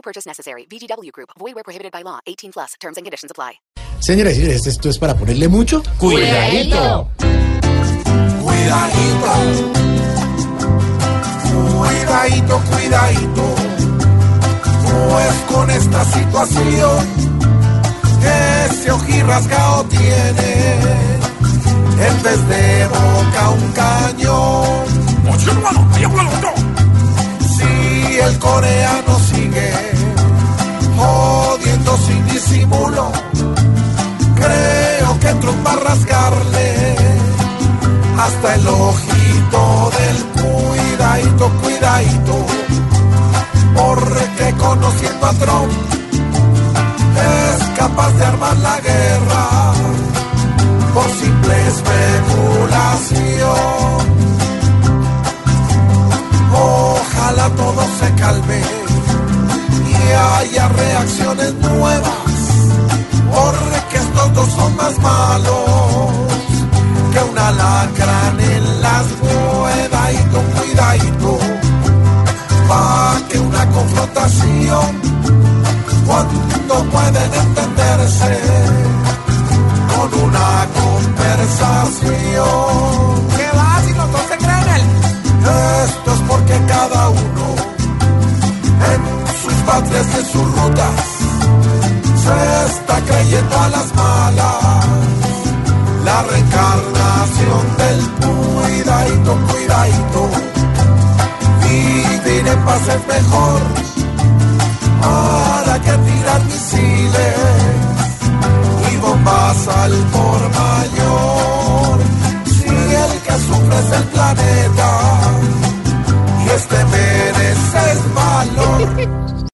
No purchase necessary. VGW Group. Void where prohibited by law. 18 plus. Terms and conditions apply. Señoras y señores, esto es para ponerle mucho cuidadito. Cuidadito. Cuidadito, cuidadito. Pues con esta situación ese ojirrasgado tiene en vez de boca un cañón. Creo que Trump va a rasgarle hasta el ojito del cuidadito, cuidadito, porque conociendo a Trump es capaz de armar la guerra por simple especulación. Ojalá todo se calme y haya reacciones confrontación cuando pueden entenderse con una conversación. ¿Qué va si los dos se creen él? Esto es porque cada uno en sus patrias y en sus rutas se está creyendo a las malas. La reencarnación del cuidadito, cuidadito. Vivir en paz es mejor misiles y bombas al por